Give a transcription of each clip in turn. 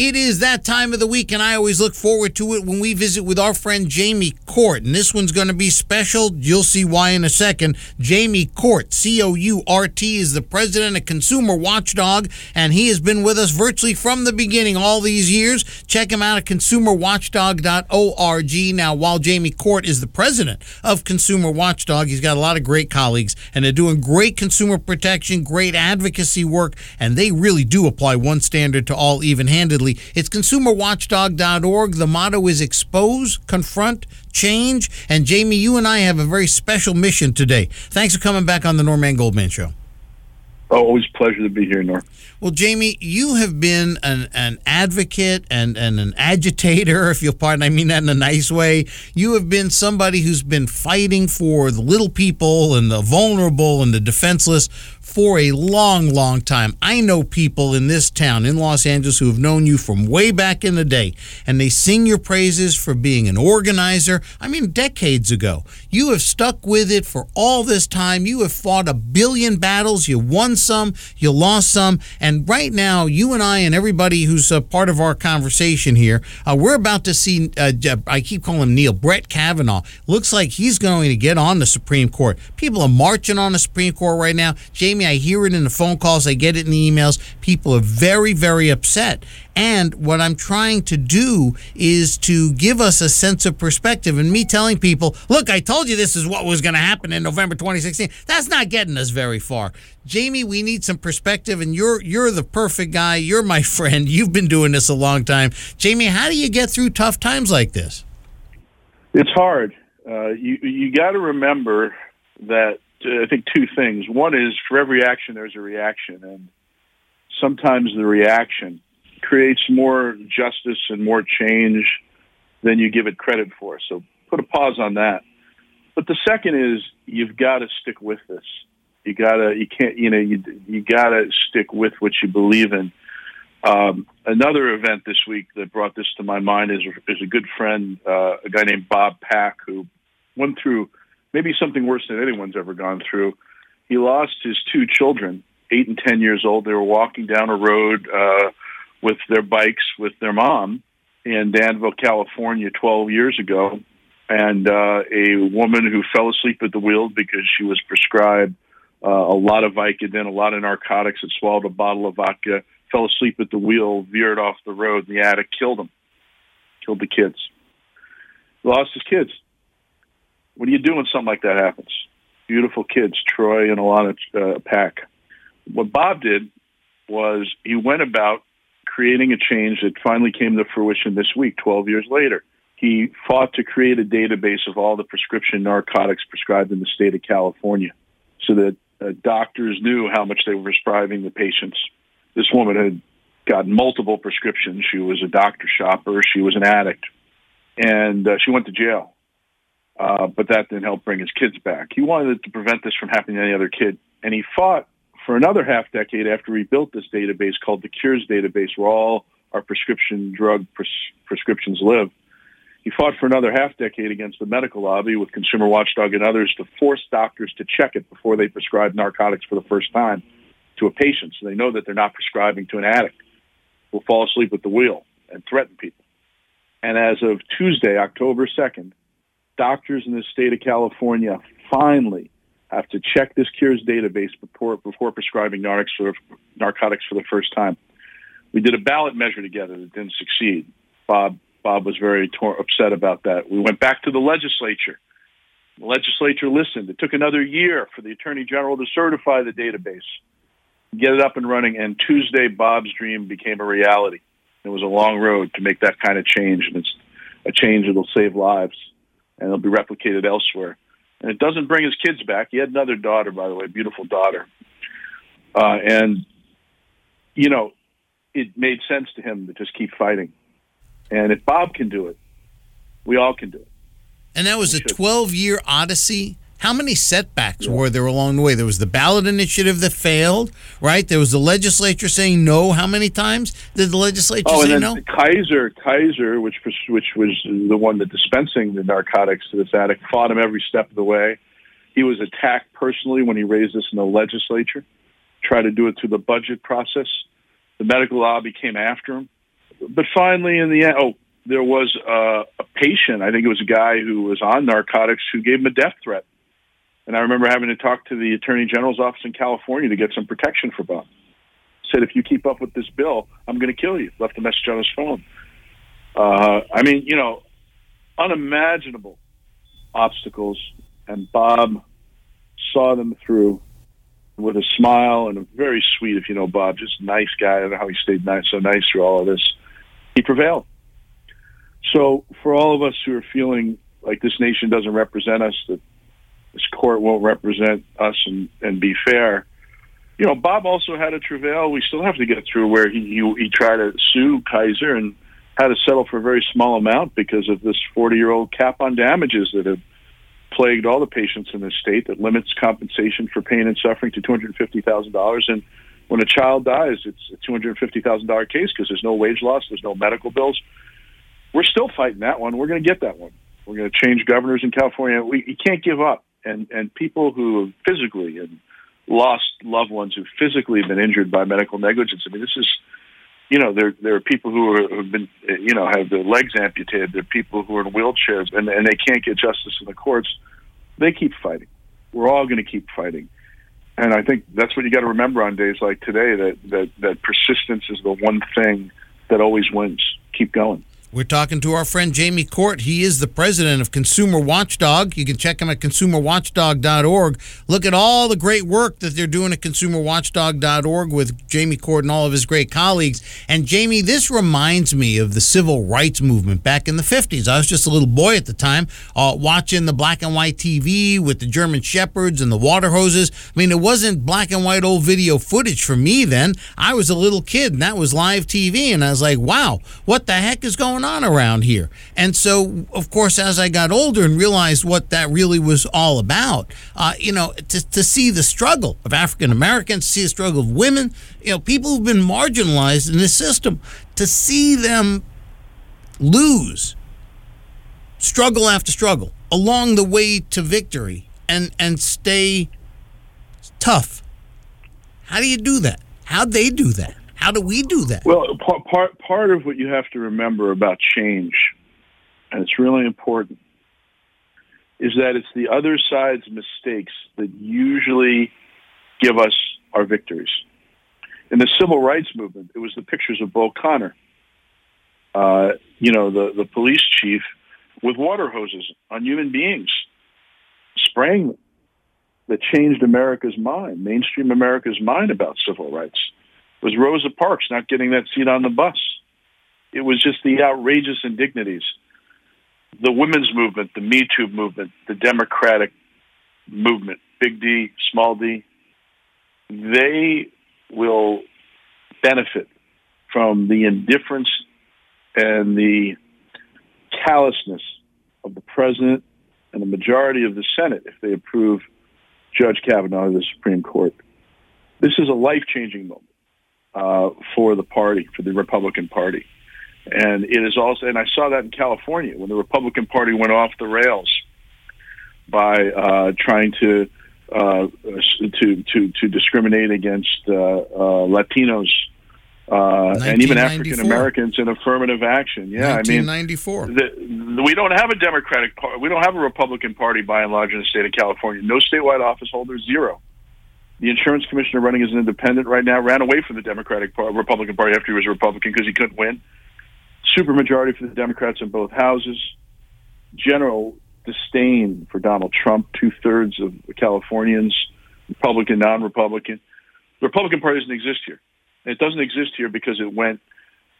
It is that time of the week, and I always look forward to it when we visit with our friend Jamie Court. And this one's going to be special. You'll see why in a second. Jamie Court, C O U R T, is the president of Consumer Watchdog, and he has been with us virtually from the beginning all these years. Check him out at consumerwatchdog.org. Now, while Jamie Court is the president of Consumer Watchdog, he's got a lot of great colleagues, and they're doing great consumer protection, great advocacy work, and they really do apply one standard to all even handedly. It's consumerwatchdog.org. The motto is expose, confront, change. And Jamie, you and I have a very special mission today. Thanks for coming back on the Norman Goldman Show. Oh, always pleasure to be here, Nor. Well, Jamie, you have been an, an advocate and, and an agitator, if you'll pardon, I mean that in a nice way. You have been somebody who's been fighting for the little people and the vulnerable and the defenseless for a long, long time. I know people in this town, in Los Angeles, who have known you from way back in the day, and they sing your praises for being an organizer. I mean, decades ago. You have stuck with it for all this time. You have fought a billion battles. You won some, you lost some. And right now, you and I and everybody who's a part of our conversation here, uh, we're about to see, uh, I keep calling him Neil, Brett Kavanaugh. Looks like he's going to get on the Supreme Court. People are marching on the Supreme Court right now. Jamie, I hear it in the phone calls, I get it in the emails. People are very, very upset. And what I'm trying to do is to give us a sense of perspective. And me telling people, look, I told you this is what was going to happen in November 2016. That's not getting us very far. Jamie, we need some perspective, and you're you're the perfect guy. You're my friend. You've been doing this a long time. Jamie, how do you get through tough times like this? It's hard. Uh, you you got to remember that I think two things. One is for every action, there's a reaction, and sometimes the reaction creates more justice and more change than you give it credit for. So put a pause on that. But the second is you've got to stick with this. You gotta, you can't, you know, you you gotta stick with what you believe in. Um, another event this week that brought this to my mind is is a good friend, uh, a guy named Bob Pack, who went through maybe something worse than anyone's ever gone through. He lost his two children, eight and ten years old. They were walking down a road uh, with their bikes with their mom in Danville, California, 12 years ago, and uh, a woman who fell asleep at the wheel because she was prescribed uh, a lot of Vicodin, a lot of narcotics, and swallowed a bottle of vodka, fell asleep at the wheel, veered off the road, and the addict killed him, killed the kids. Lost his kids. What do you do when something like that happens? Beautiful kids, Troy and Alana uh, Pack. What Bob did was he went about creating a change that finally came to fruition this week, 12 years later. He fought to create a database of all the prescription narcotics prescribed in the state of California so that uh, doctors knew how much they were prescribing the patients. This woman had gotten multiple prescriptions. She was a doctor shopper. She was an addict. And uh, she went to jail. Uh, but that didn't help bring his kids back. He wanted to prevent this from happening to any other kid. And he fought for another half decade after we built this database called the Cures database, where all our prescription drug pres- prescriptions live. He fought for another half decade against the medical lobby with Consumer Watchdog and others to force doctors to check it before they prescribe narcotics for the first time to a patient so they know that they're not prescribing to an addict who will fall asleep at the wheel and threaten people. And as of Tuesday, October 2nd, doctors in the state of California finally have to check this cures database before, before prescribing narcotics for, narcotics for the first time. We did a ballot measure together that didn't succeed. Bob Bob was very tor- upset about that. We went back to the legislature. The legislature listened. It took another year for the attorney general to certify the database, get it up and running. And Tuesday, Bob's dream became a reality. It was a long road to make that kind of change, and it's a change that'll save lives and it'll be replicated elsewhere and it doesn't bring his kids back. He had another daughter, by the way, beautiful daughter, uh, and you know, it made sense to him to just keep fighting. And if Bob can do it, we all can do it. And that was we a 12 year odyssey how many setbacks yeah. were there along the way? There was the ballot initiative that failed, right? There was the legislature saying no. How many times did the legislature oh, say no? Kaiser, Kaiser, which was, which was the one that dispensing the narcotics to this addict, fought him every step of the way. He was attacked personally when he raised this in the legislature. Tried to do it through the budget process. The medical lobby came after him. but finally, in the end, oh, there was a, a patient. I think it was a guy who was on narcotics who gave him a death threat. And I remember having to talk to the attorney general's office in California to get some protection for Bob. Said, if you keep up with this bill, I'm going to kill you. Left a message on his phone. Uh, I mean, you know, unimaginable obstacles, and Bob saw them through with a smile and a very sweet, if you know Bob, just nice guy. I don't know how he stayed nice, so nice through all of this. He prevailed. So, for all of us who are feeling like this nation doesn't represent us, that this court won't represent us and, and be fair, you know, Bob also had a travail we still have to get through where he, he, he tried to sue Kaiser and had to settle for a very small amount because of this 40 year old cap on damages that have plagued all the patients in this state that limits compensation for pain and suffering to $250,000. And when a child dies, it's a $250,000 case because there's no wage loss, there's no medical bills. We're still fighting that one. We're going to get that one. We're going to change governors in California. We can't give up. And and people who have physically and lost loved ones who physically have been injured by medical negligence. I mean, this is you know, there there are people who are, have been, you know, have their legs amputated. There are people who are in wheelchairs and and they can't get justice in the courts. They keep fighting. We're all going to keep fighting, and I think that's what you got to remember on days like today. That that that persistence is the one thing that always wins. Keep going. We're talking to our friend Jamie Court. He is the president of Consumer Watchdog. You can check him at consumerwatchdog.org. Look at all the great work that they're doing at consumerwatchdog.org with Jamie Court and all of his great colleagues. And Jamie, this reminds me of the civil rights movement back in the 50s. I was just a little boy at the time uh, watching the black and white TV with the German Shepherds and the water hoses. I mean, it wasn't black and white old video footage for me then. I was a little kid and that was live TV. And I was like, wow, what the heck is going going on around here? And so, of course, as I got older and realized what that really was all about, uh, you know, to, to see the struggle of African Americans, see the struggle of women, you know, people who've been marginalized in this system, to see them lose struggle after struggle along the way to victory and and stay tough. How do you do that? How'd they do that? How do we do that? Well, part, part, part of what you have to remember about change, and it's really important, is that it's the other side's mistakes that usually give us our victories. In the civil rights movement, it was the pictures of Bull Connor, uh, you know, the, the police chief with water hoses on human beings, spraying them, that changed America's mind, mainstream America's mind about civil rights was Rosa Parks not getting that seat on the bus. It was just the outrageous indignities. The women's movement, the Me Too movement, the Democratic movement, big D, small d, they will benefit from the indifference and the callousness of the president and the majority of the Senate if they approve Judge Kavanaugh of the Supreme Court. This is a life changing moment uh, for the party, for the Republican Party. And it is also, and I saw that in California when the Republican Party went off the rails by uh, trying to uh, to to to discriminate against uh, uh, Latinos uh, and even African Americans in affirmative action. Yeah, I mean, 1994. we don't have a Democratic party. We don't have a Republican Party by and large in the state of California. No statewide office holders, zero. The insurance commissioner running as an independent right now ran away from the Democratic Party, Republican Party after he was a Republican because he couldn't win. Supermajority for the Democrats in both houses. General disdain for Donald Trump. Two thirds of Californians, Republican, non-Republican. The Republican Party doesn't exist here. It doesn't exist here because it went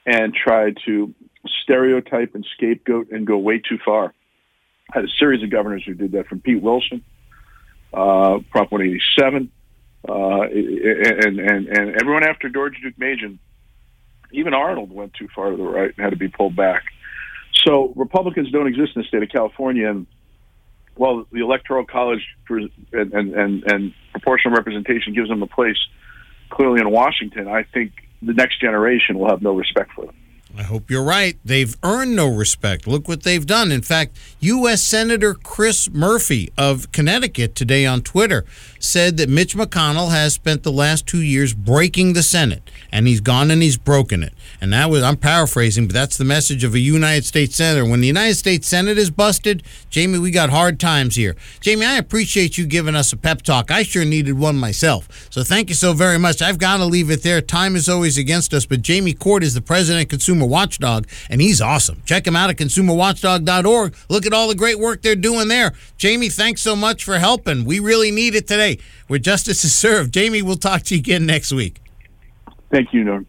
and tried to stereotype and scapegoat and go way too far. I had a series of governors who did that, from Pete Wilson, uh, Prop 187, uh, and, and, and everyone after George Deukmejian, even Arnold went too far to the right and had to be pulled back. So Republicans don't exist in the state of California, and while the Electoral College and, and, and, and proportional representation gives them a place clearly in Washington, I think the next generation will have no respect for them. I hope you're right. They've earned no respect. Look what they've done. In fact, U.S. Senator Chris Murphy of Connecticut today on Twitter said that Mitch McConnell has spent the last two years breaking the Senate, and he's gone and he's broken it. And that was, I'm paraphrasing, but that's the message of a United States Senator. When the United States Senate is busted, Jamie, we got hard times here. Jamie, I appreciate you giving us a pep talk. I sure needed one myself. So thank you so very much. I've got to leave it there. Time is always against us, but Jamie Court is the president of Consumer Watchdog, and he's awesome. Check him out at consumerwatchdog.org. Look at all the great work they're doing there. Jamie, thanks so much for helping. We really need it where justice is served. Jamie, we'll talk to you again next week. Thank you, Norm.